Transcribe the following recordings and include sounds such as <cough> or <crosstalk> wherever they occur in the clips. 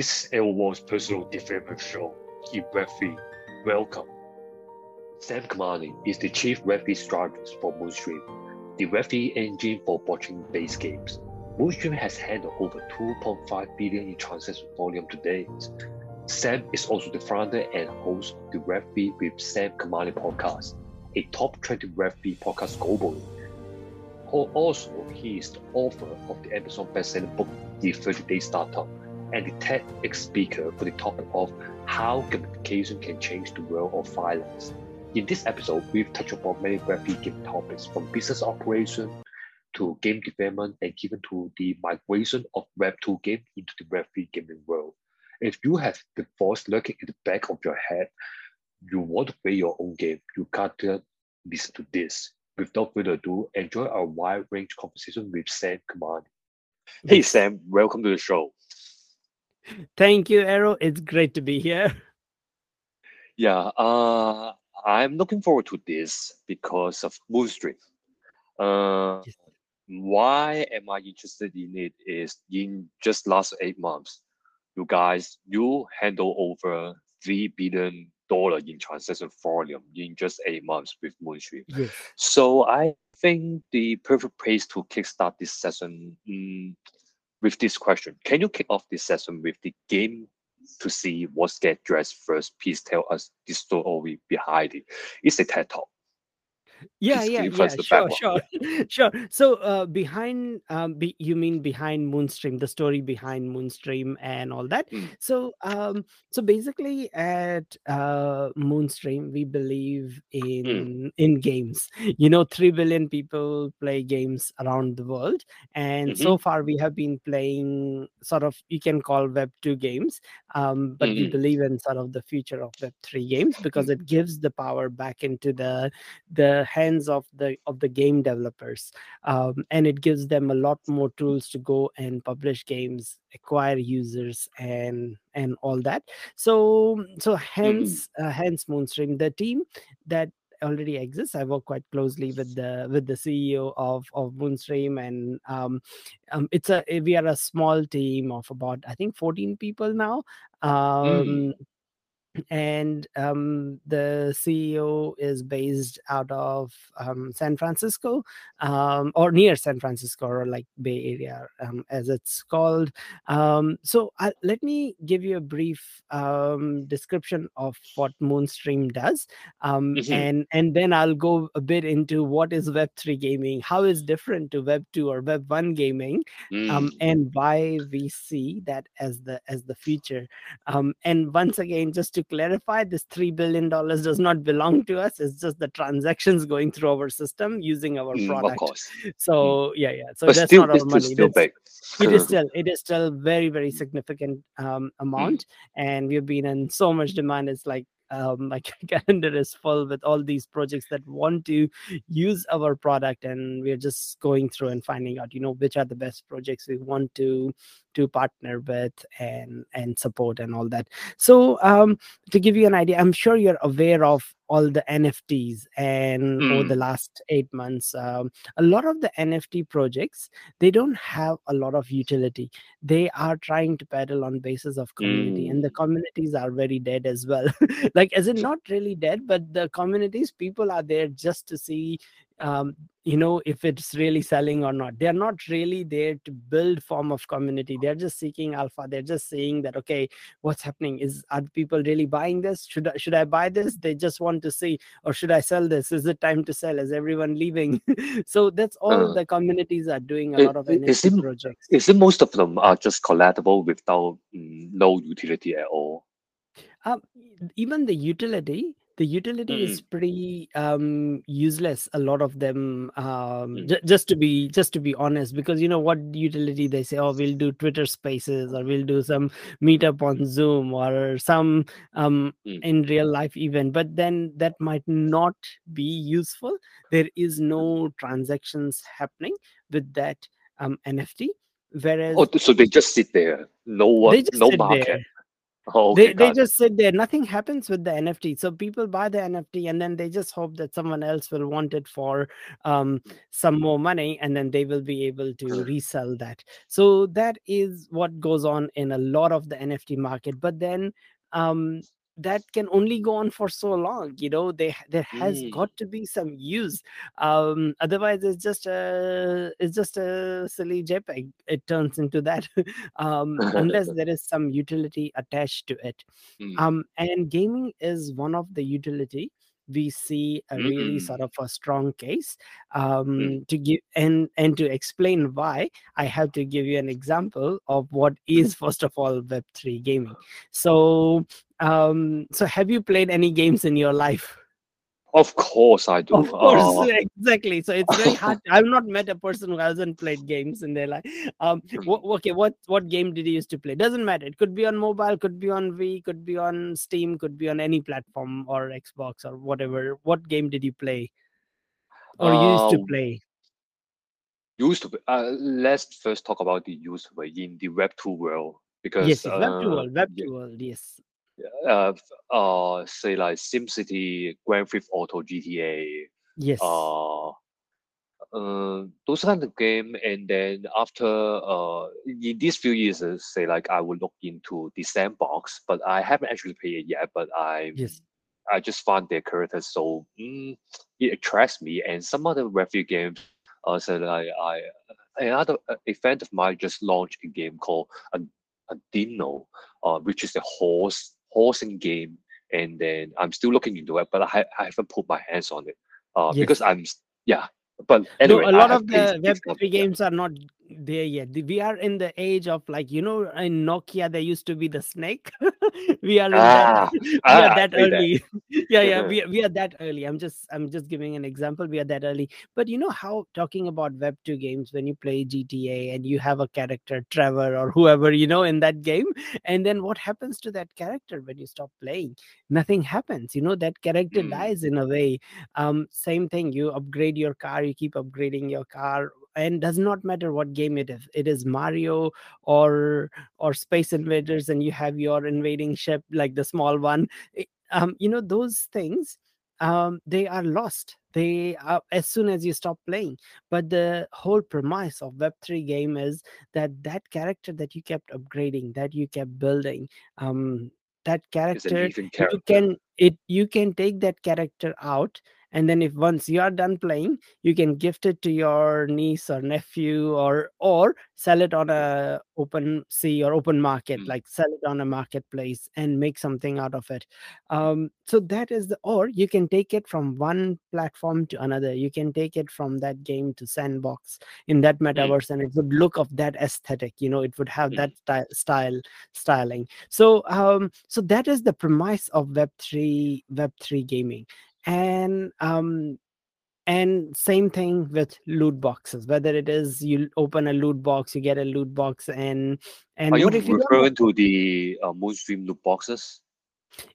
This is Wall's personal development show in Web3. Welcome. Sam Kamani is the chief Web3 strategist for Moonstream, the Web3 engine for blockchain-based games. Moonstream has handled over 2.5 billion in transaction volume to date. Sam is also the founder and host of the Web3 with Sam Kamani podcast, a top 20 Web3 podcast globally. Also, he is the author of the Amazon bestselling book, The 30 Day Startup, and the TEDx speaker for the topic of how gamification can change the world of finance. In this episode, we've touched upon many Web3 game topics from business operation to game development and even to the migration of Web2 game into the Web3 gaming world. If you have the voice lurking in the back of your head, you want to play your own game, you can't listen to this. Without further ado, enjoy our wide range conversation with Sam Kamani. Hey Sam, welcome to the show. Thank you, Aero. It's great to be here. Yeah, uh, I'm looking forward to this because of Moonstream. Uh, why am I interested in it is in just last eight months, you guys, you handle over three billion dollar in transaction volume in just eight months with Moonstream. Yes. So I think the perfect place to kickstart this session mm, with this question. Can you kick off this session with the game to see what's get dressed first? Please tell us the story behind it. It's a TED Talk yeah yeah yeah sure sure <laughs> <laughs> sure so uh, behind um be, you mean behind moonstream the story behind moonstream and all that mm. so um so basically at uh moonstream we believe in mm. in games <laughs> you know 3 billion people play games around the world and mm-hmm. so far we have been playing sort of you can call web 2 games um but mm-hmm. we believe in sort of the future of web 3 games because it gives the power back into the the hands of the of the game developers um, and it gives them a lot more tools to go and publish games acquire users and and all that so so hence mm-hmm. uh, hence moonstream the team that already exists. I work quite closely with the with the CEO of of Moonstream, and um, um, it's a we are a small team of about I think 14 people now. Um, mm and um, the CEO is based out of um, San Francisco um, or near San Francisco or like Bay Area um, as it's called. Um, so I, let me give you a brief um, description of what Moonstream does, mm-hmm. and and then I'll go a bit into what is Web three gaming, how is different to Web two or Web one gaming, mm. and why we see that as the as the future. and once again, just to to clarify, this $3 billion does not belong to us. It's just the transactions going through our system using our mm, product. Of course. So mm. yeah, yeah. So but that's still, not our money. Still big. it is <laughs> still it is still very very significant um, amount, mm. and we've been in so much demand. It's like um, my calendar is full with all these projects that want to use our product and we're just going through and finding out you know which are the best projects we want to to partner with and and support and all that. So um to give you an idea i'm sure you're aware of all the nfts and mm. over the last eight months um, a lot of the nft projects they don't have a lot of utility they are trying to pedal on basis of community mm. and the communities are very dead as well <laughs> like is it not really dead but the communities people are there just to see um, you know if it's really selling or not. They're not really there to build form of community. They're just seeking alpha. They're just saying that okay what's happening? Is are people really buying this? Should I, should i buy this? They just want to see or should i sell this? Is it time to sell? Is everyone leaving? <laughs> So that's all uh, the communities are doing a it, lot of is it, projects. is it most of them are just collateral without mm, no utility at all? Um, even the utility the utility mm. is pretty um, useless a lot of them um, mm. j- just to be just to be honest because you know what utility they say oh we'll do twitter spaces or we'll do some meetup on zoom or some um, mm. in real life event but then that might not be useful there is no transactions happening with that um, nft whereas oh so they just sit there no one no market there Oh, okay, they they just sit there. Nothing happens with the nft so people buy the nft and then they just hope that someone else will want it for um, some more money and then they will be able to resell that. So that is what goes on in a lot of the nft market. But then um, that can only go on for so long you know they there has Mm. got to be some use um otherwise it's just a it's just a silly jpeg it turns into that <laughs> um unless <laughs> there is some utility attached to it Mm. um and gaming is one of the utility we see a really Mm. sort of a strong case um to give and and to explain why i have to give you an example of what is <laughs> first of all web3 gaming. So um so have you played any games in your life Of course I do. of course Uh, <laughs> exactly. So it's very hard. I've not met a person who hasn't played games in their life. Um okay what what game did you used to play? Doesn't matter. It could be on mobile could be on v could be on steam could be on any platform or xbox or whatever. What game did you play? Or used to Uh, play? used to be, uh, let's first talk about the used to be in the Web two world. Because yes yes. Web 2 uh, world web yeah, 2 world yes uh, uh, say like SimCity, Grand Theft Auto, GTA, yes uh, uh, those kind of game. And then after uh, in these few years, uh, say like I will look into the sandbox, but I haven't actually played it yet. But I yes I just find their characters so mm, it attracts me. And some other review games, uh, so like I another uh, a friend of mine just launched a game called a, a Dino, uh, which is a horse horsing game. And then I'm still looking into it, but I, I haven't put my hands on it. Uh, because I'm yeah. But no anyway, a I lot of the web game. 3 Yeah. games are not there yet. We are in the age of like you know in nokia there used to be the snake? <laughs> We are in that Ah, <laughs> we ah, are that played that. early. <laughs> Yeah yeah we, we are that early. I'm just i'm just giving an example. We are that early. But you know how talking about web 2 games when you play gta and you have a character trevor or whoever you know in that game and then what happens to that character when you stop playing? Nothing happens. You know that character Mm, dies in a way. Um same thing. You upgrade your car you keep upgrading your car and does not matter what game it is. It is mario or or space invaders and you have your invading ship like the small one. Um you know those things um they are lost. They are as soon as you stop playing. But the whole premise of web3 game is that that character that you kept upgrading that you kept building um that a character you can it you can take that character out and then if once you are done playing you can gift it to your niece or nephew or or sell it on a open sea or open market Mm, like sell it on a marketplace and make something out of it. Um so that is the or you can take it from one platform to another. You can take it from that game to sandbox in that mm, metaverse and it would look of that aesthetic you know it would have mm, that sty- style styling. So um so that is the premise of web3 web3 gaming and um and same thing with loot boxes whether it is you open a loot box you get a loot box and Are and you what if you referring to the uh, Moonstream loot boxes?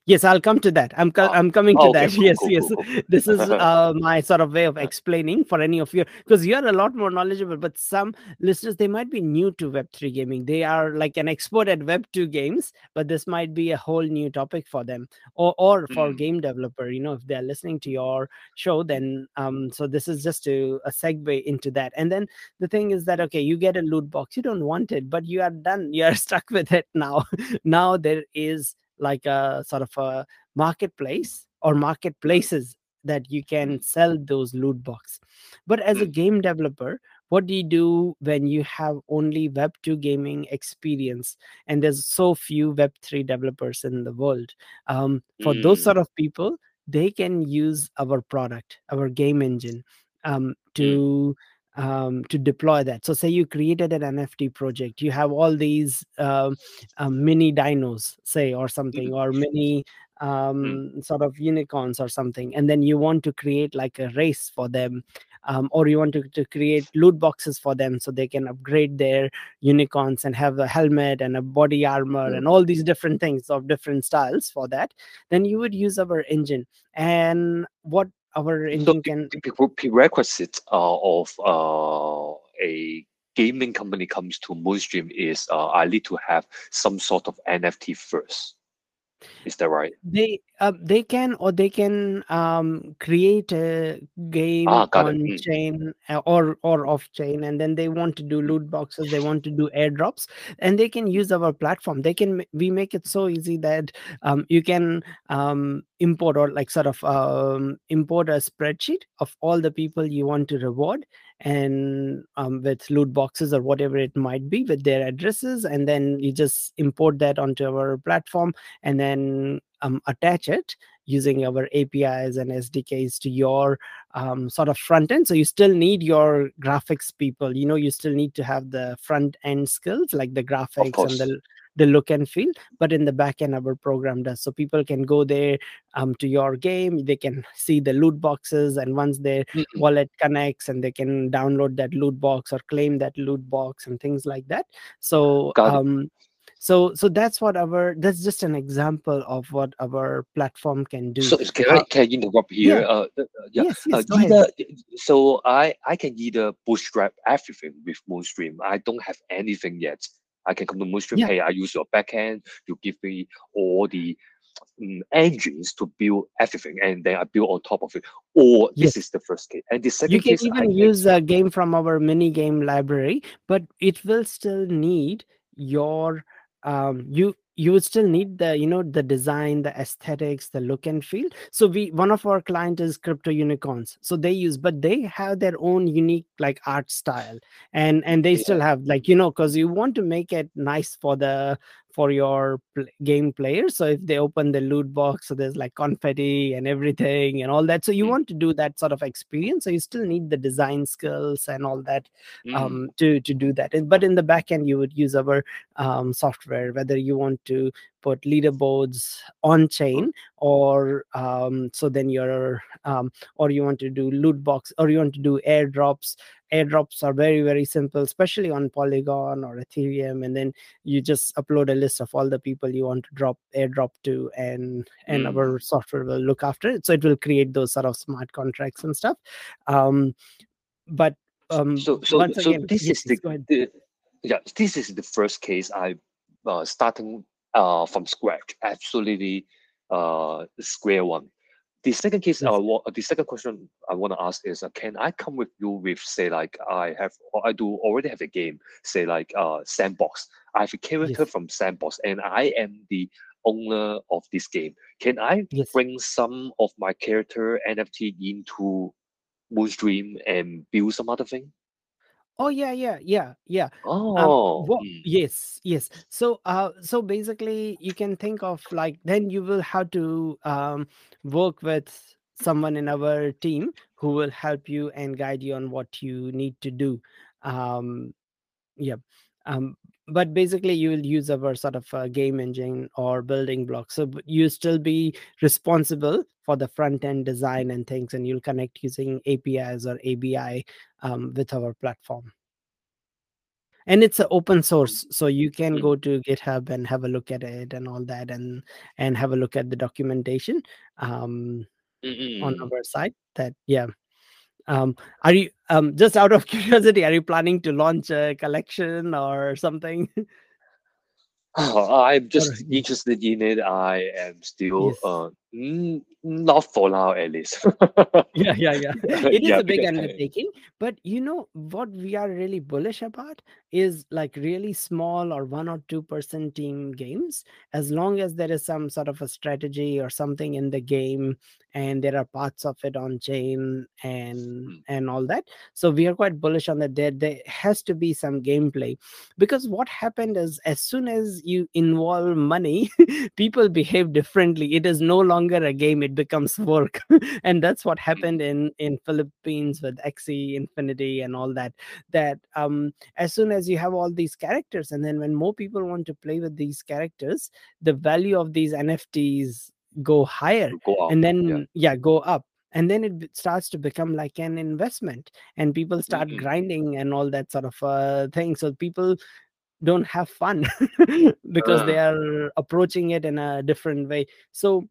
Yes i'll come to that. I'm co- Ah, i'm coming to oh, okay, that. <laughs> yes yes. this is <laughs> uh, my sort of way of explaining for any of you because you're a lot more knowledgeable but some listeners they might be new to web3 gaming. They are like an expert at web2 games but this might be a whole new topic for them or or for Mm, game developer you know if they're listening to your show then um so this is just to a segue into that. And then the thing is that okay you get a loot box. You don't want it but you are done. <laughs> You are stuck with it now. Now there is like a sort of a marketplace or mm, marketplaces that you can mm, sell those loot box. But as a mm, game developer what do you do when you have only web 2 gaming experience and there's so few web 3 developers in the world? Um, for those mm, sort of people they can use our product our game engine um, mm, to um, to deploy that. So say you created an nft project you have all these um, um, mini dinos say or something or mini mm, um, sort of unicorns or something and then you want to create like a race for them um, or you want to, to create loot boxes for them so they can upgrade their unicorns and have a helmet and a body armor and mm. all these different things of different styles for that then you would use our engine. And what our So engine the, can the prerequisite uh, of uh, a gaming company comes to Moonstream is uh, I need to have some sort of NFT first. Is that right? They uh, they can or they can um, create a game Ah, on Mm. chain uh, or or off chain, and then they want to do loot boxes. They want to do airdrops, and they can use our platform. They can we make it so easy that um, you can um, import or like sort of um, import a spreadsheet of all the people you want to reward and um, with loot boxes or whatever it might be with their addresses and then you just import that onto our platform and then um, attach it using our apis and sdks to your um, sort of front end. So you still need your graphics people. You know you still need to have the front end skills like the graphics and the the look and feel but in the back end our program does so people can go there um, to your game they can see the loot boxes and once their Mm, mm. wallet connects and they can download that loot box or claim that loot box and things like that so um so so that's what our that's just an example of what our platform can do So can Uh, I can I interrupt here? yeah. Uh, uh, yeah. yes Uh, yes go either so I I can either bootstrap everything with Moonstream. I don't have anything yet. I can come to Moonstream. Yeah. Hey, I use your backend. You give me all the mm, engines to build everything, and then I build on top of it. Or Yes. this is the first case, and the second you can case even can- use a game from our mini game library but it will still need your um you you would still need the you know the design the aesthetics the look and feel. So we one of our client is crypto unicorns. So they use but they have their own unique like art style. And and they Yeah. still have like you know because you want to make it nice for the for your pl- game players. So if they open the loot box so there's like confetti and everything and all that. So you Mm. want to do that sort of experience. So you still need the design skills and all that Mm, um, to to do that. But in the back end you would use our um, software whether you want to put leaderboards on chain or um, so then you're um, or you want to do loot box or you want to do airdrops. Airdrops are very very simple especially on polygon or ethereum and then you just upload a list of all the people you want to drop airdrop to and and Mm. our software will look after it. So it will create those sort of smart contracts and stuff. Um but um so so so again this yes, is the, the yeah this is the first case I uh, starting uh from scratch absolutely uh square one. The second case Yes. uh, the second question I want to ask is uh, can I come with you with say like I have or I do already have a game say like uh sandbox I have a character Yes. from sandbox and I am the owner of this game. Can I Yes. bring some of my character NFT into Moonstream and build some other thing? Oh yeah, yeah, yeah, yeah. Um, Oh, wha- mm, yes, yes. So, uh, so basically, you can think of like then you will have to um work with someone in our team who will help you and guide you on what you need to do. Um, yeah. Um, but basically, you will use our sort of uh, game engine or building blocks. So b- you still be responsible for the front end design and things, and you'll connect using APIs or ABI um, with our platform. And it's an open source, so you can Mm. go to GitHub and have a look at it and all that, and and have a look at the documentation um, mm, on our site. That yeah. Um, are you um just out of <laughs> curiosity? Are you planning to launch a collection or something? <laughs> Oh, I'm just interested in it. I am still Yes. uh not for now at least. <laughs> yeah yeah yeah. <laughs> It is Yeah, a big undertaking but you know what we are really bullish about is like really small or one or two person team games. As long as there is some sort of a strategy or something in the game and there are parts of it on chain and Mm. and all that. So we are quite bullish on that. There there has to be some gameplay. Because what happened is as soon as you involve money <laughs> people behave differently. It is no longer a game it becomes <laughs> work and that's what happened in in philippines with Axie Infinity and all that that um as soon as you have all these characters and then when more people want to play with these characters the value of these nfts go higher go and then yeah. yeah. go up and then it starts to become like an investment and people start Mhm. grinding and all that sort of uh, thing so people don't have fun <laughs> because they Ah. are approaching it in a different way so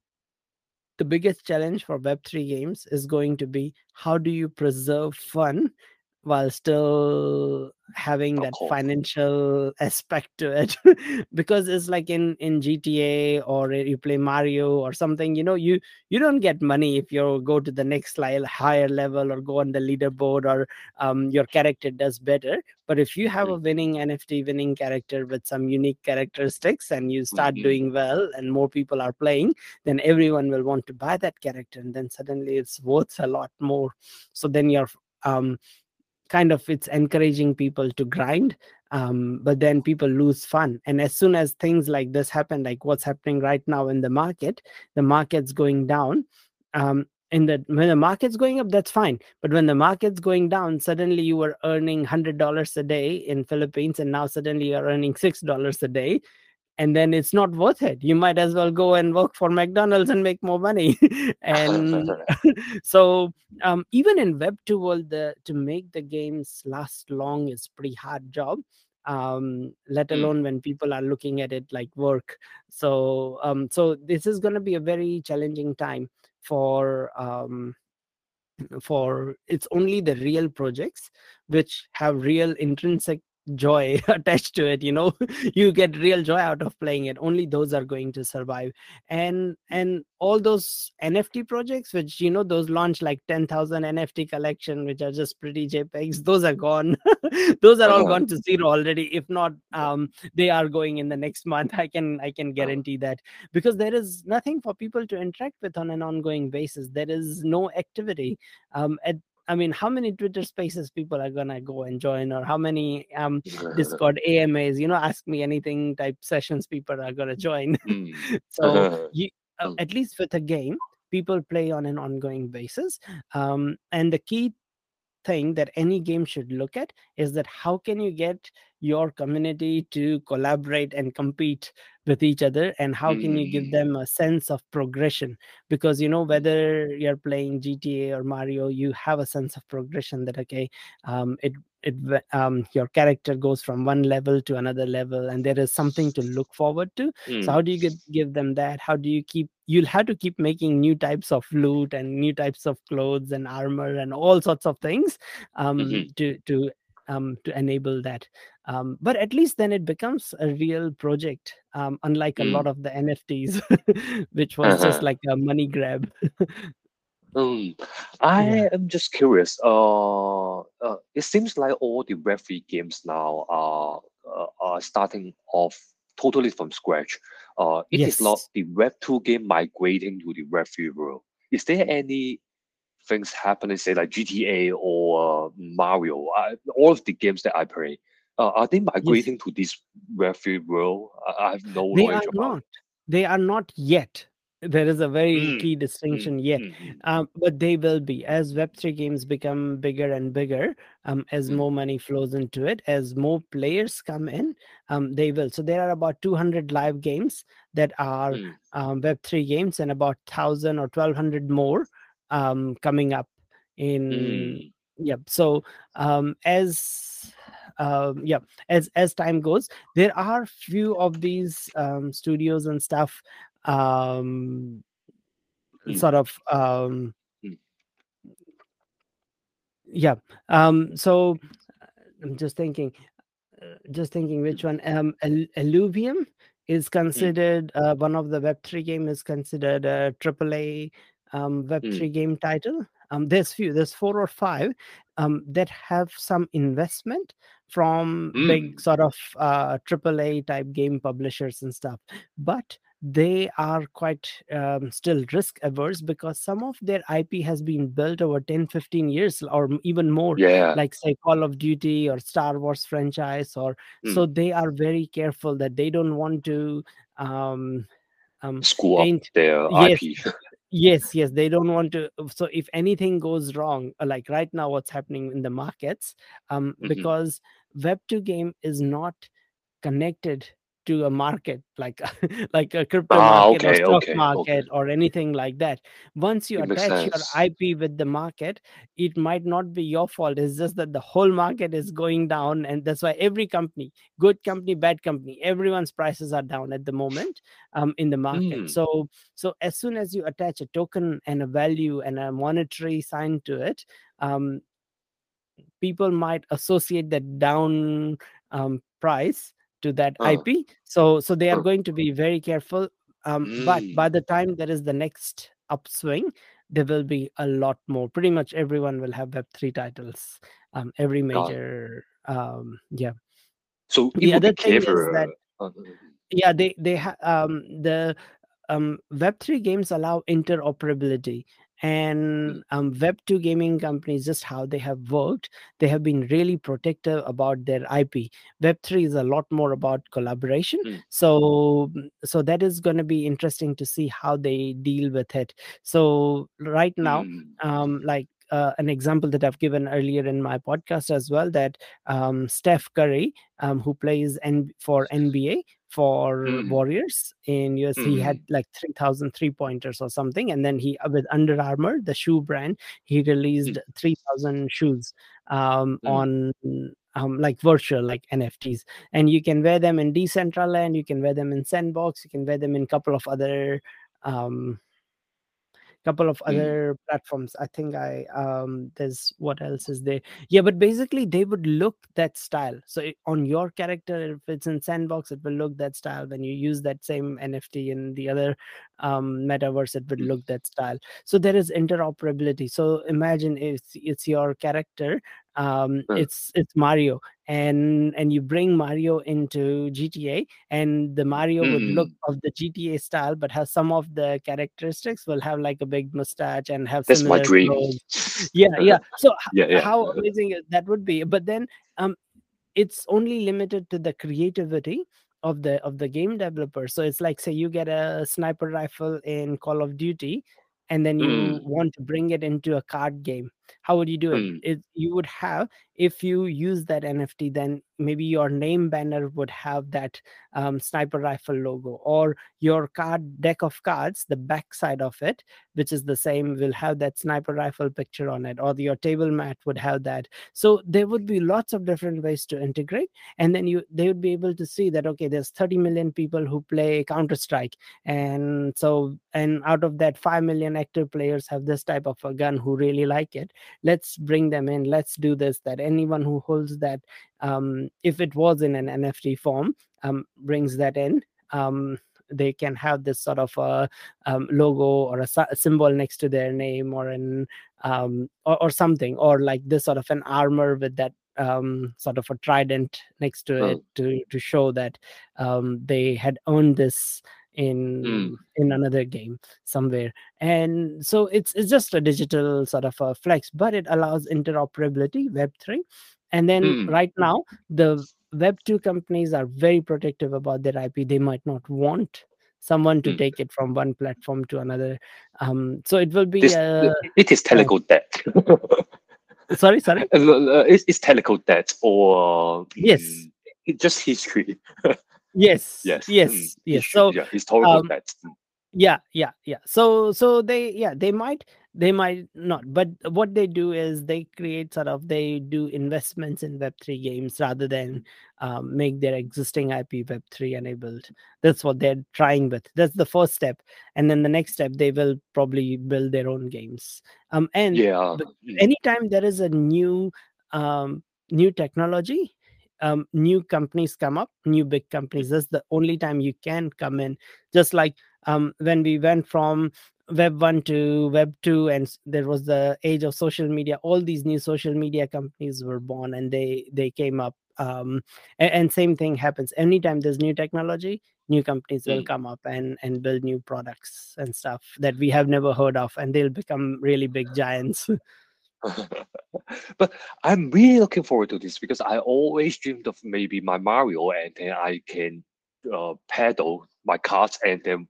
the biggest challenge for web3 games is going to be how do you preserve fun while still having that financial <laughs> aspect to it. Because it's like in in gta or you play mario or something you know you you don't get money if you go to the next higher level or go on the leaderboard or um, your character does better. But if you have a winning nft winning character with some unique characteristics and you start Mhm. doing well and more people are playing then everyone will want to buy that character and then suddenly it's worth a lot more. So then you're um kind of it's encouraging people to grind um, but then people lose fun. And as soon as things like this happen like what's happening right now in the market the market's going down um, in the when the market's going up that's fine. But when the market's going down suddenly you were earning $100 a day in philippines and now suddenly you're earning $6 a day and then it's not worth it. You might as well go and work for mcdonald's and make more money. <laughs> And <laughs> so um, even in web 2 world the to make the games last long is pretty hard job um, let Mm. alone when people are looking at it like work. So um, so this is going to be a very challenging time for um, for it's only the real projects which have real intrinsic joy <laughs> attached to it you know? <laughs> You get real joy out of playing it. Only those are going to survive. And and all those nft projects which you know those launch like 10000 nft collection which are just pretty jpegs those are gone. <laughs> Those are all Uh-huh. gone to zero already. If not um they are going in the next month. I can i can guarantee that. Because there is nothing for people to interact with on an ongoing basis. There is no activity. Um at I mean, how many Twitter spaces people are gonna go and join, or how many um, <laughs> Discord AMAs, you know, ask me anything type sessions people are gonna join. Mm. <laughs> so <laughs> you, uh, Mm. at least with a game, people play on an ongoing basis. Um, and the key thing that any game should look at is that how can you get your community to collaborate and compete with each other and how can you give Mm. them a sense of progression because you know whether you're playing gta or mario you have a sense of progression that okay um, it it um, your character goes from one level to another level and there is something to look forward to so Mm. how do you get, give them that how do you keep you'll have to keep making new types of loot and new types of clothes and armor and all sorts of things um, Mhm. to to um, to enable that um, but at least then it becomes a real project um, unlike a Mm. lot of the nfts <laughs> which was just Uh-huh. like a money grab <laughs> Mm. I yeah am just curious. Uh, uh, it seems like all the Web3 games now are uh, are starting off totally from scratch. Uh, it is not yes the Web2 game migrating to the Web3 world. Is there any things happening, say like GTA or uh, Mario? Uh, all of the games that I play, uh, are they yes migrating to this Web3 world? I, I have no they knowledge are about not they are not yet there is a very it. key Mm, mm, distinction yet mm, mm, um, but they will be as web3 games become bigger and bigger um, as mm, more money flows into it as more players come in um, they will. So there are about 200 live games that are mm, um, web3 games and about 1000 or 1200 more um, coming up in mm, yep. So um, as um, yeah as as time goes there are few of these um, studios and stuff um, mm, sort of um, mm, yeah um, so i'm just thinking just thinking which one um Illuvium is mm, considered uh, one of the web3 game is considered a aaa um, web3 mm, game title. Um, there's few there's four or five um, that have some investment from big mm. sort of uh, aaa type game publishers and stuff. But they are quite um, still risk averse because some of their ip has been built over 10 15 years or even more Yeah. like say call of duty or star wars franchise or so Mm. they are very careful that they don't want to um um Screw up their yes IP. <laughs> yes yes they don't want to so if anything goes wrong uh, like right now what's happening in the markets um Mhm. because web 2 game is not connected to a market like <laughs> like a crypto Ah, market or stock okay, okay. market or anything like that once you It attach your ip with the market it might not be your fault it's just that the whole market is going down and that's why every company good company bad company everyone's prices are down at the moment um, in the market Mm. so so as soon as you attach a token and a value and a monetary sign to it um, people might associate that down um, price to that Uh, ip so so they are uh, going to be very careful um, but by mm, the time there is the next upswing there will be a lot more. Pretty much everyone will have web3 titles um, every major um, yeah. So the other thing is that Uh, yeah they they have um the um web3 games allow interoperability and um web2 gaming companies just how they have worked they have been really protective about their ip web3 is a lot more about collaboration. Mm, so so that is going to be interesting to see how they deal with it. So right now mm, um like uh, an example that I've given earlier in my podcast as well that um, Steph Curry, um, who plays N- for NBA for mm, Warriors in US, he had mm, like 3,000 three pointers or something. And then he, uh, with Under Armour, the shoe brand, he released mm, 3,000 shoes um, mm, on um, like virtual, like NFTs. And you can wear them in Decentraland, you can wear them in Sandbox, you can wear them in a couple of other. Um, couple of mm, other platforms i think i um there's what else is there? Yeah but basically they would look that style. So i- on your character if it's in sandbox it will look that style. When you use that same nft in the other um metaverse it would mm, look that style. So there is interoperability. So imagine it's it's your character um uh, it's it's mario and and you bring mario into gta and the mario would look mm. of the gta style but has some of the characteristics will have like a big mustache and have That's my similar dream. clothes. <laughs> Yeah yeah. So Yeah, yeah. how amazing that would be. But then um it's only limited to the creativity of the of the game developer. So it's like say you get a sniper rifle in call of duty and then you Mm, want to bring it into a card game how would you do it? mm, it you would have if you use that nft then maybe your name banner would have that um, sniper rifle logo or your card deck of cards the back side of it which is the same will have that sniper rifle picture on it or your table mat would have that. So there would be lots of different ways to integrate and then you they would be able to see that okay there's 30 million people who play counter strike and so and out of that 5 million active players have this type of a gun who really like it let's bring them in let's do this that anyone who holds that um if it was in an nft form um brings that in um they can have this sort of a um, logo or a, sy- symbol next to their name or an um or, or something or like this sort of an armor with that um sort of a trident next to uh, it to to show that um they had earned this mm, in in another game somewhere. And so it's it's just a digital sort of a flex but it allows interoperability web3 and then mm, right now the web2 companies are very protective about their ip they might not want someone to mm. take it from one platform to another. Um so it will be This uh, it is technical debt. <laughs> sorry sorry? Uh, uh, it's, it's technical debt or yes. it's just history. <laughs> yes yes. yes mm, yes so yeah, historical um, debt. Mm, yeah yeah yeah so so they yeah they might they might not but what they do is they create sort of they do investments in web3 games rather than um, make their existing ip web3 enabled that's what they're trying with that's the first step and then the next step they will probably build their own games um and Yeah. mm, anytime there is a new um new technology um new companies come up new big companies. That's the only time you can come in. Just like um when we went from web 1 to web 2 and there was the age of social media all these new social media companies were born and they they came up um and, and same thing happens. Anytime there's new technology new companies will mm. come up and and build new products and stuff that we have never heard of and they'll become really big giants <laughs> <laughs> but I'm really looking forward to this because I always dreamed of maybe my Mario and then I can uh, pedal my cars and then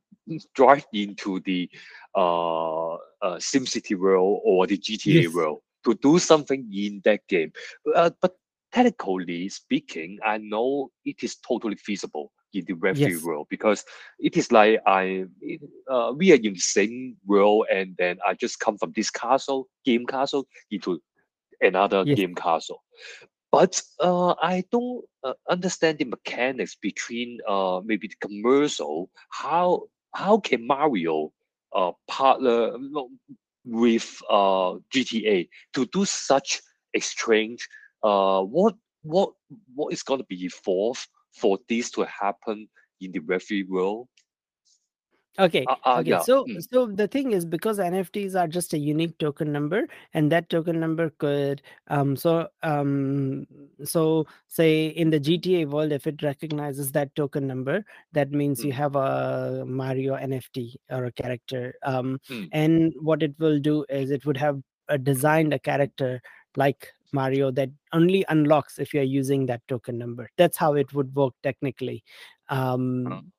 drive into the uh, uh, SimCity world or the GTA yes world to do something in that game. Uh, but technically speaking, I know it is totally feasible in the Web3 yes world because it is like I uh, we are in the same world and then I just come from this castle, game castle, into another yes game castle. But uh, I don't uh, understand the mechanics between uh, maybe the commercial. How how can Mario uh, partner with uh, GTA to do such exchange. Uh, what what what is going to be evolved for this to happen in the Web3 world? Okay. Uh, uh, Okay. yeah. So mm, so the thing is because NFTs are just a unique token number and that token number could um so um so say in the GTA world if it recognizes that token number that means you mm, have a Mario NFT or a character um mm, and what it will do is it would have uh, designed a character like Mario that only unlocks if you're using that token number. That's how it would work technically. Um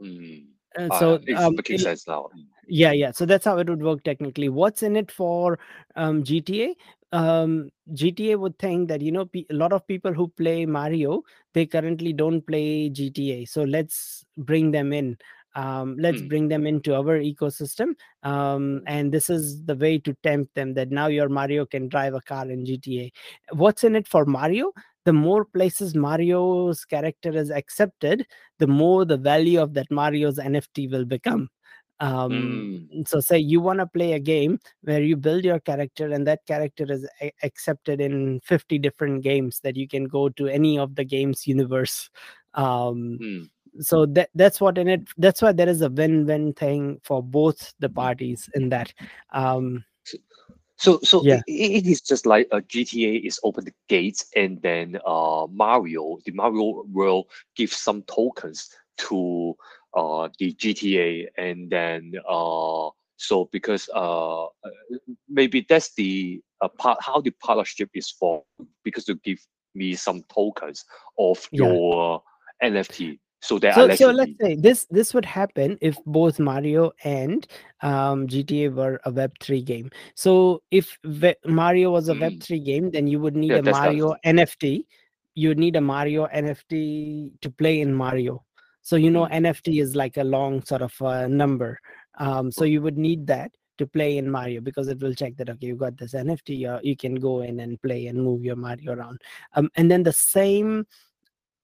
mm. uh, Ah, so um making it- sense now. Mm, yeah yeah so that's how it would work technically what's in it for um, gta um, gta would think that you know a lot of people who play mario they currently don't play gta so let's bring them in um, let's Mm. bring them into our ecosystem um, Mm. and this is the way to tempt them that now your mario can drive a car in gta what's in it for mario the more places mario's character is accepted the more the value of that mario's nft will become um Mm. so say you want to play a game where you build your character and that character is a- accepted in 50 different games that you can go to any of the games universe um Mm. So that that's what in it that's why there is a win-win thing for both the Mm. parties in that um So, so Yeah. i- i- it is just like a GTA is open the gates, and then uh, Mario, the Mario world gives some tokens to uh, the GTA, and then uh, so because uh, uh, maybe that's the uh, part how the partnership is formed because you give me some tokens of Yeah. your NFT, so I so so let's say this this would happen if both mario and um gta were a web3 game. So if mario was a Mm. web3 game then you would need Yeah, a mario nft you would need a mario nft to play in mario. So you know Mm. nft is like a long sort of uh, number. Um so you would need that to play in mario because it will check that okay you got this nft uh, you can go in and play and move your mario around. Um and then the same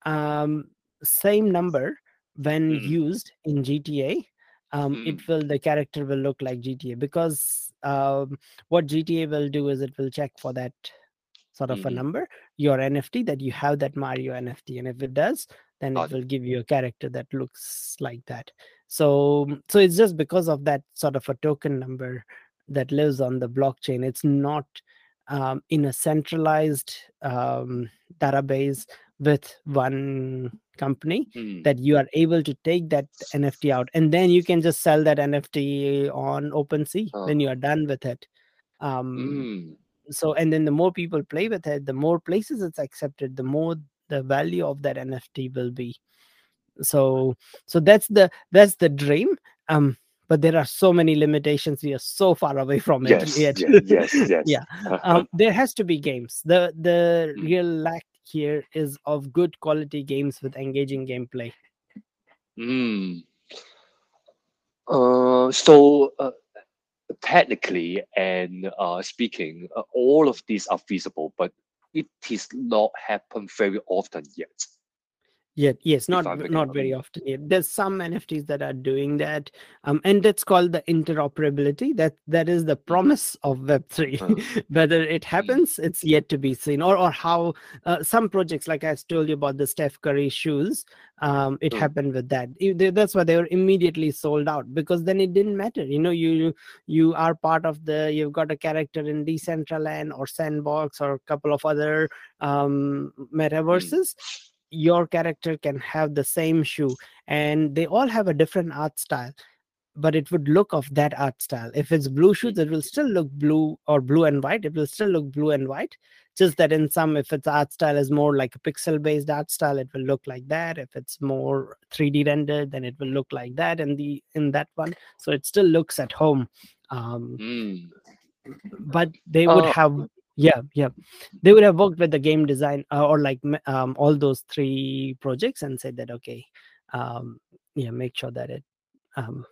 um same number when Mm. used in gta um Mm. it will the character will look like gta because um what gta will do is it will check for that sort of a Mhm. number your nft that you have that mario nft and if it does then it. will give you a character that looks like that so so it's just because of that sort of a token number that lives on the blockchain it's not um, in a centralized um, database with one company Mm. that you are able to take that nft out and then you can just sell that nft on OpenSea Uh. when you are done with it um, Mm. so and then the more people play with it the more places it's accepted the more the value of that nft will be so so that's the that's the dream um but there are so many limitations we are so far away from it Yes, yet yes, yes, yes. <laughs> yeah <laughs> um, there has to be games the the Mm. real lack here is of good quality games with engaging gameplay Mm. Uh, so uh, technically and uh, speaking, uh, all of these are feasible, but it is not happen very often yet. Yet, yes, not I'm v- looking not very often yet. There's some NFTs that are doing that, um, and that's called the interoperability. That that is the promise of Web three. Uh, <laughs> Whether it happens, it's yet to be seen. Or or how uh, some projects, like I told you about the Steph Curry shoes, um, it Mm. happened with that. That's why they were immediately sold out because then it didn't matter. You know, you you are part of the. You've got a character in Decentraland or Sandbox or a couple of other um, metaverses your character can have the same shoe and they all have a different art style but it would look of that art style. If it's blue shoes it will still look blue or blue and white. It will still look blue and white just that in some if its art style is more like a pixel based art style it will look like that. If it's more 3d rendered then it will look like that in the in that one. So it still looks at home. Um mm. but they would Uh, have yeah yeah they would have worked with the game design uh, or like um, all those three projects and said that okay um yeah make sure that it um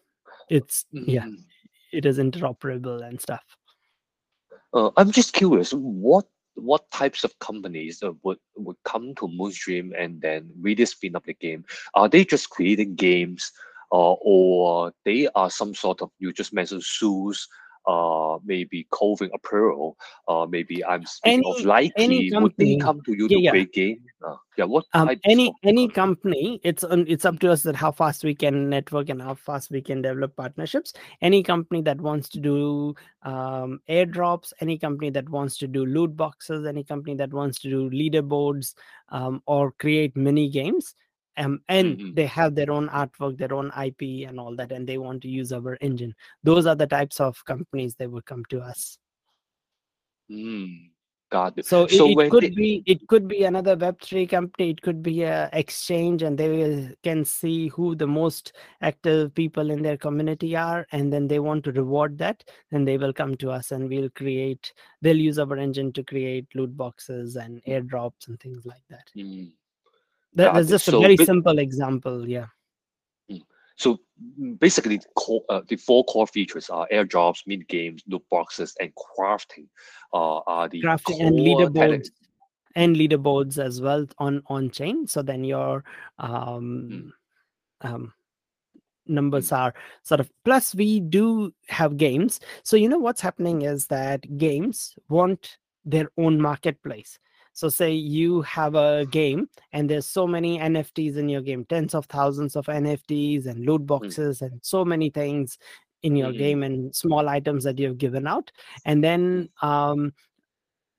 it's yeah mm. it is interoperable and stuff Uh, I'm just curious, what what types of companies uh, would would come to Moonstream and then really spin up the game? Are they just creating games, uh, or they are some sort of you just mentioned shoes, uh, maybe clothing apparel, uh, maybe I'm speaking Any- of Nike, any would they company- come to you Yeah, to yeah. game? Uh, yeah, what um, any any uh, company it's on it's up to us that how fast we can network and how fast we can develop partnerships any company that wants to do um, airdrops any company that wants to do loot boxes any company that wants to do leaderboards um, or create mini games um, and Mhm. they have their own artwork their own ip and all that and they want to use our engine those are the types of companies that would come to us Mm, got it. so, it- it, could they- be it could be another Web3 company. It could be a exchange, and they will, can see who the most active people in their community are, and then they want to reward that. Then they will come to us, and we'll create. They'll use our engine to create loot boxes and airdrops and things like that. Mm, That, that's just a very bit- simple example. Yeah. So mm, basically, the core, uh, the four core features are airdrops, mini games, loot boxes, and crafting. Uh, are the crafting and leaderboards tele- and leaderboards as well on on chain so then your um um numbers are sort of plus we do have games so you know what's happening is that games want their own marketplace so say you have a game and there's so many nfts in your game tens of thousands of nfts and loot boxes and so many things in your Mhm. game and small items that you've given out and then um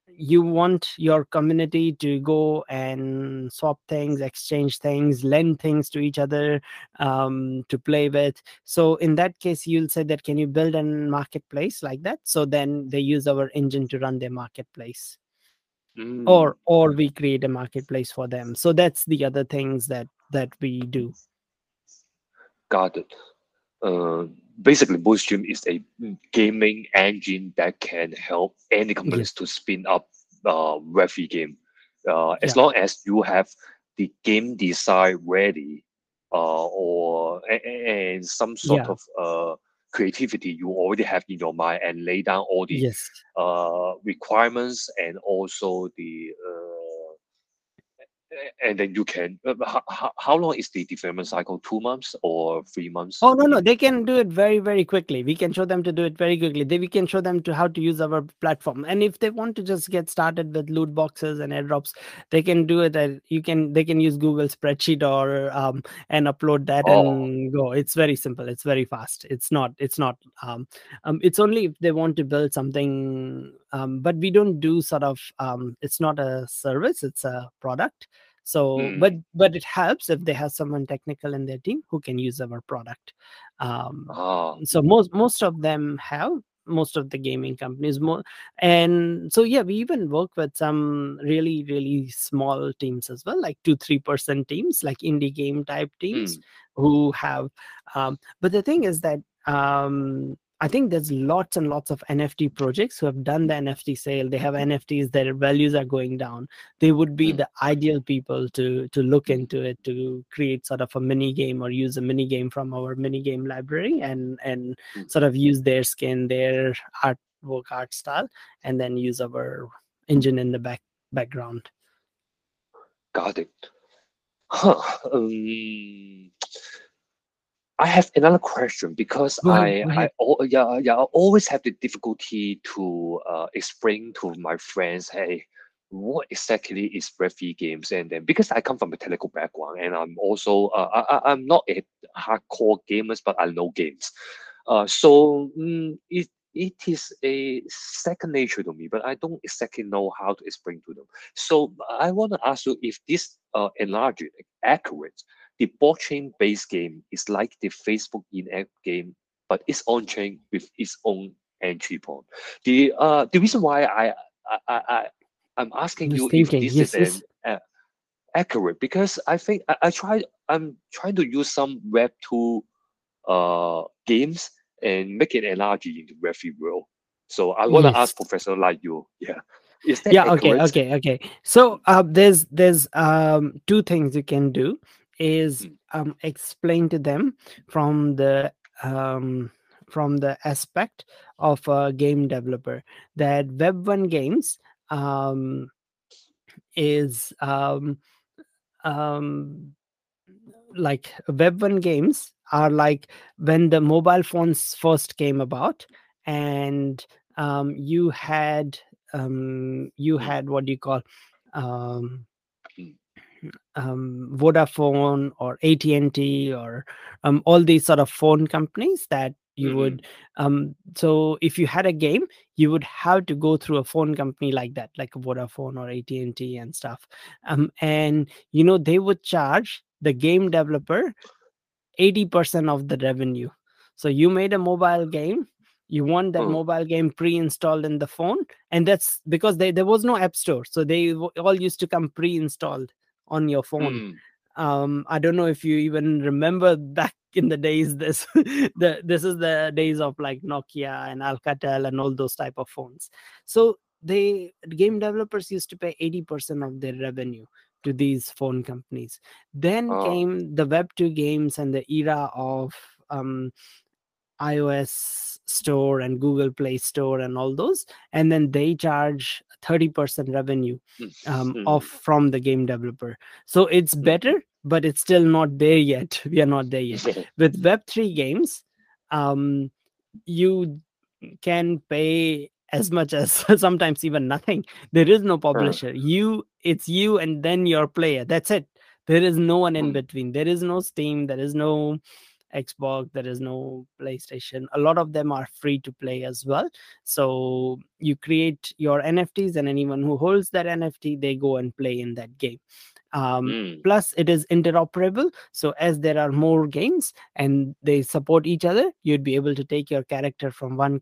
you want your community to go and swap things exchange things lend things to each other um, to play with. So in that case you'll say that can you build a marketplace like that? So then they use our engine to run their marketplace Mm, or or we create a marketplace for them so that's the other things that that we do got it. Uh, basically, Moonstream is a gaming engine that can help any companies to spin up uh, Web3 game. Uh, as long as you have the game design ready, uh, or a- a- and some sort Yeah. of uh, creativity you already have in your mind, and lay down all the yes. uh, requirements and also the and then you can uh, how, how, long is the development cycle two months or three months Oh no no, they can do it very very quickly. We can show them to do it very quickly. They, we can show them to how to use our platform. And if they want to just get started with loot boxes and airdrops, they can do it. At, you can they can use Google spreadsheet or um and upload that Oh. and go. It's very simple. It's very fast. It's not it's not um um it's only if they want to build something um but we don't do sort of um it's not a service. It's a product. So, Mm. but but it helps if they have someone technical in their team who can use our product. Um, ah so most most of them have most of the gaming companies more and so yeah we even work with some really really small teams as well like two three person teams like indie game type teams mm, who have um but the thing is that um I think there's lots and lots of NFT projects who have done the NFT sale. They have NFTs, their values are going down. They would be Mm. the ideal people to to look Mm. into it to create sort of a mini game or use a mini game from our mini game library and and Mm. sort of use their skin, their artwork, art style, and then use our engine in the back background. got it huh um, I have another question because Go ahead, I, go I, ahead. al- yeah, yeah, I always have the difficulty to uh, explain to my friends, hey, what exactly is Web3 games? And then because I come from a technical background and I'm also, uh, I, I- I'm not a hardcore gamers, but I know games. Uh, so mm, it, it is a second nature to me, but I don't exactly know how to explain to them. So I want to ask you if this uh, analogy accurate the blockchain based game is like the Facebook in-app game, but it's on chain with its own entry point. The uh the reason why I I I, I'm asking you thinking, if yes, this is an, uh, accurate because I think I, I try I'm trying to use some Web two uh games and make an analogy in the Web three world. So I want to ask Professor like you, <laughs> yeah, is that yeah okay okay okay. So uh, there's there's um two things you can do is um explain to them from the um from the aspect of a game developer that web 1 games um is um um like web 1 games are like when the mobile phones first came about and um, you had um, you had what do you call um. Um, Vodafone or AT and T or um, all these sort of phone companies that you Mhm. would. Um, so if you had a game, you would have to go through a phone company like that, like Vodafone or AT and stuff. Um, and you know they would charge the game developer eighty percent of the revenue. So you made a mobile game. You want that Mm. mobile game pre-installed in the phone, and that's because they, there was no app store, so they all used to come pre-installed on your phone Mm. um i don't know if you even remember back in the days this <laughs> the this is the days of like nokia and alcatel and all those type of phones so they game developers used to pay 80% of their revenue to these phone companies then Oh. came the web 2 games and the era of um ios store and google play store and all those and then they charge 30% revenue um, Mm. off from the game developer. So it's Mm. better, but it's still not there yet. <laughs> We are not there yet. <laughs> With Web3 games, um, you can pay as much as <laughs> sometimes even nothing. There is no publisher. You, it's you and then your player. That's it. There is no one in between. There is no Steam. There is no Xbox. There is no PlayStation. A lot of them are free to play as well. So you create your NFTs, and anyone who holds that NFT, they go and play in that game. Um, Mm. plus it is interoperable so as there are more games and they support each other you'd be able to take your character from one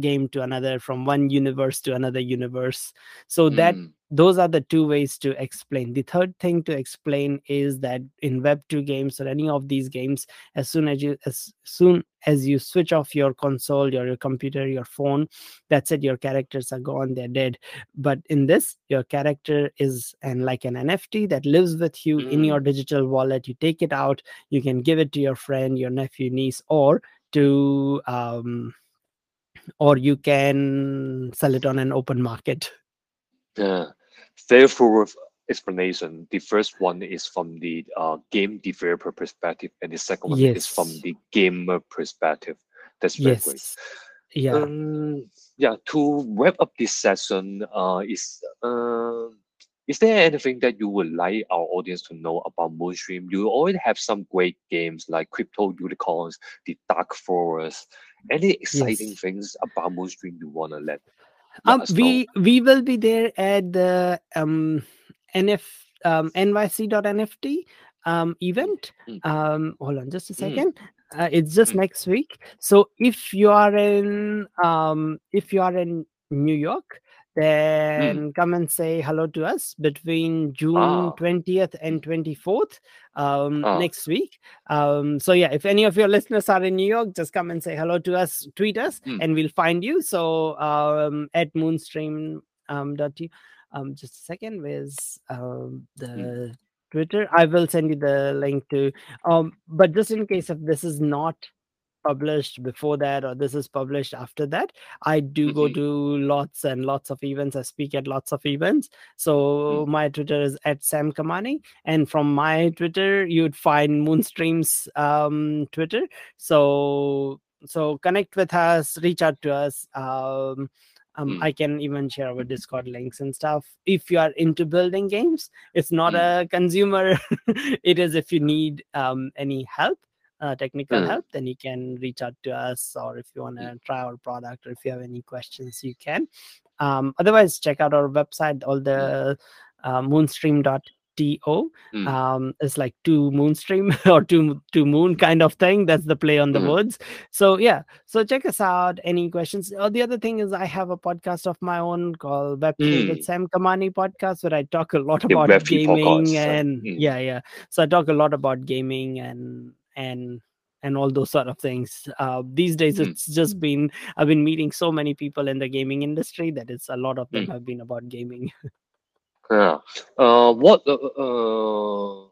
game to another from one universe to another universe so that Mm. Those are the two ways to explain. The third thing to explain is that in web 2 games or any of these games as soon as you as soon as you switch off your console your, your computer your phone that's it your characters are gone they're dead. But in this your character is and like an nft that lives with you in your digital wallet. You take it out you can give it to your friend your nephew niece or to um or you can sell it on an open market. Yeah, thorough explanation. The first one is from the uh, game developer perspective, and the second one is from the gamer perspective. That's very great. yeah Um, yeah. To wrap up this session, uh, is uh, is there anything that you would like our audience to know about Moonstream? You already have some great games like Crypto Unicorns, the Dark Forest. Any exciting Yes. things about Moonstream you wanna let? let um know? we we will be there at the um nf um nyc.nft um event Mm. um hold on just a Mm. second uh, it's just Mm. next week so if you are in um if you are in new york then come and say hello to us between june Ah. 20th and 24th um Ah. next week um so yeah if any of your listeners are in new york just come and say hello to us tweet us Mm. and we'll find you so um at moonstream um um just a second where's um the twitter i will send you the link to um but just in case if this is not published before that or this is published after that i do go Mhm. to lots and lots of events i speak at lots of events so my twitter is at sam kamani and from my twitter you'd find moonstream's um twitter so so connect with us reach out to us um um, Mm. I can even share our Discord links and stuff. If you are into building games, it's not Mm. a consumer. <laughs> it is if you need um, any help, uh, technical Mm. help, then you can reach out to us. Or if you want to try our product, or if you have any questions, you can. Um, otherwise, check out our website. All the uh, moonstream.to Mm. um it's like two moonstream <laughs> or two two moon kind of thing that's the play on the Mhm. words so yeah so check us out any questions oh, the other thing is i have a podcast of my own called web3 with Mm. sam kamani podcast where i talk a lot <laughs> about Web3 gaming podcast, and mm. yeah yeah so i talk a lot about gaming and and and all those sort of things uh, these days Mm. it's just been i've been meeting so many people in the gaming industry that it's a lot of them Mm. have been about gaming <laughs> Yeah. Uh, what uh, uh,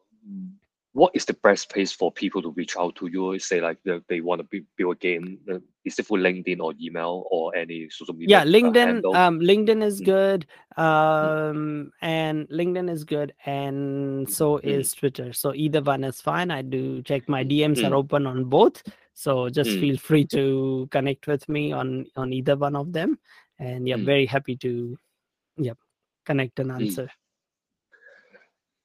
what is the best place for people to reach out to you? Say like they, they want to build a game. Is it for LinkedIn or email or any social media? yeah uh, linkedin um linkedin is Mm. good um and linkedin is good and so Mm. is twitter so either one is fine i do check my dms are Mm. open on both So just Mm. feel free to connect with me on on either one of them, and yeah, Mm. very happy to yeah connect and answer.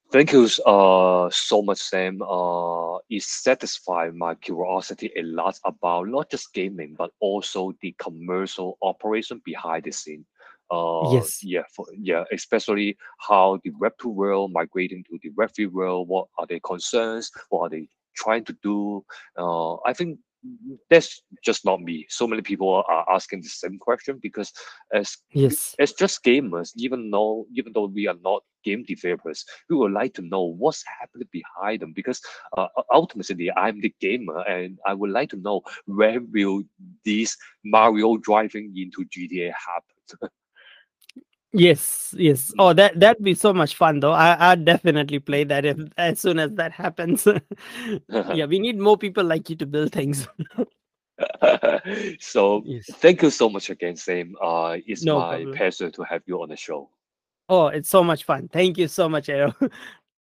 Thank you uh, so much, Sam. Uh, it satisfied my curiosity a lot about not just gaming, but also the commercial operation behind the scene. Uh, Yes. Yeah, for, yeah, especially how the Web 2 world migrating to the Web 3 world. What are their concerns? What are they trying to do? Uh, I think that's just not me. So many people are asking the same question because as Yes. as just gamers, even though even though we are not game developers, we would like to know what's happening behind them because uh, ultimately I'm the gamer and I would like to know where will this Mario driving into GTA happen. <laughs> Yes, yes. Oh, that that'd be so much fun though. I I'd definitely play that if as soon as that happens. <laughs> yeah, we need more people like you to build things. <laughs> so Yes. thank you so much again, Sam. Uh, it's No my problem. pleasure to have you on the show. Oh, it's so much fun. Thank you so much, Aero. <laughs>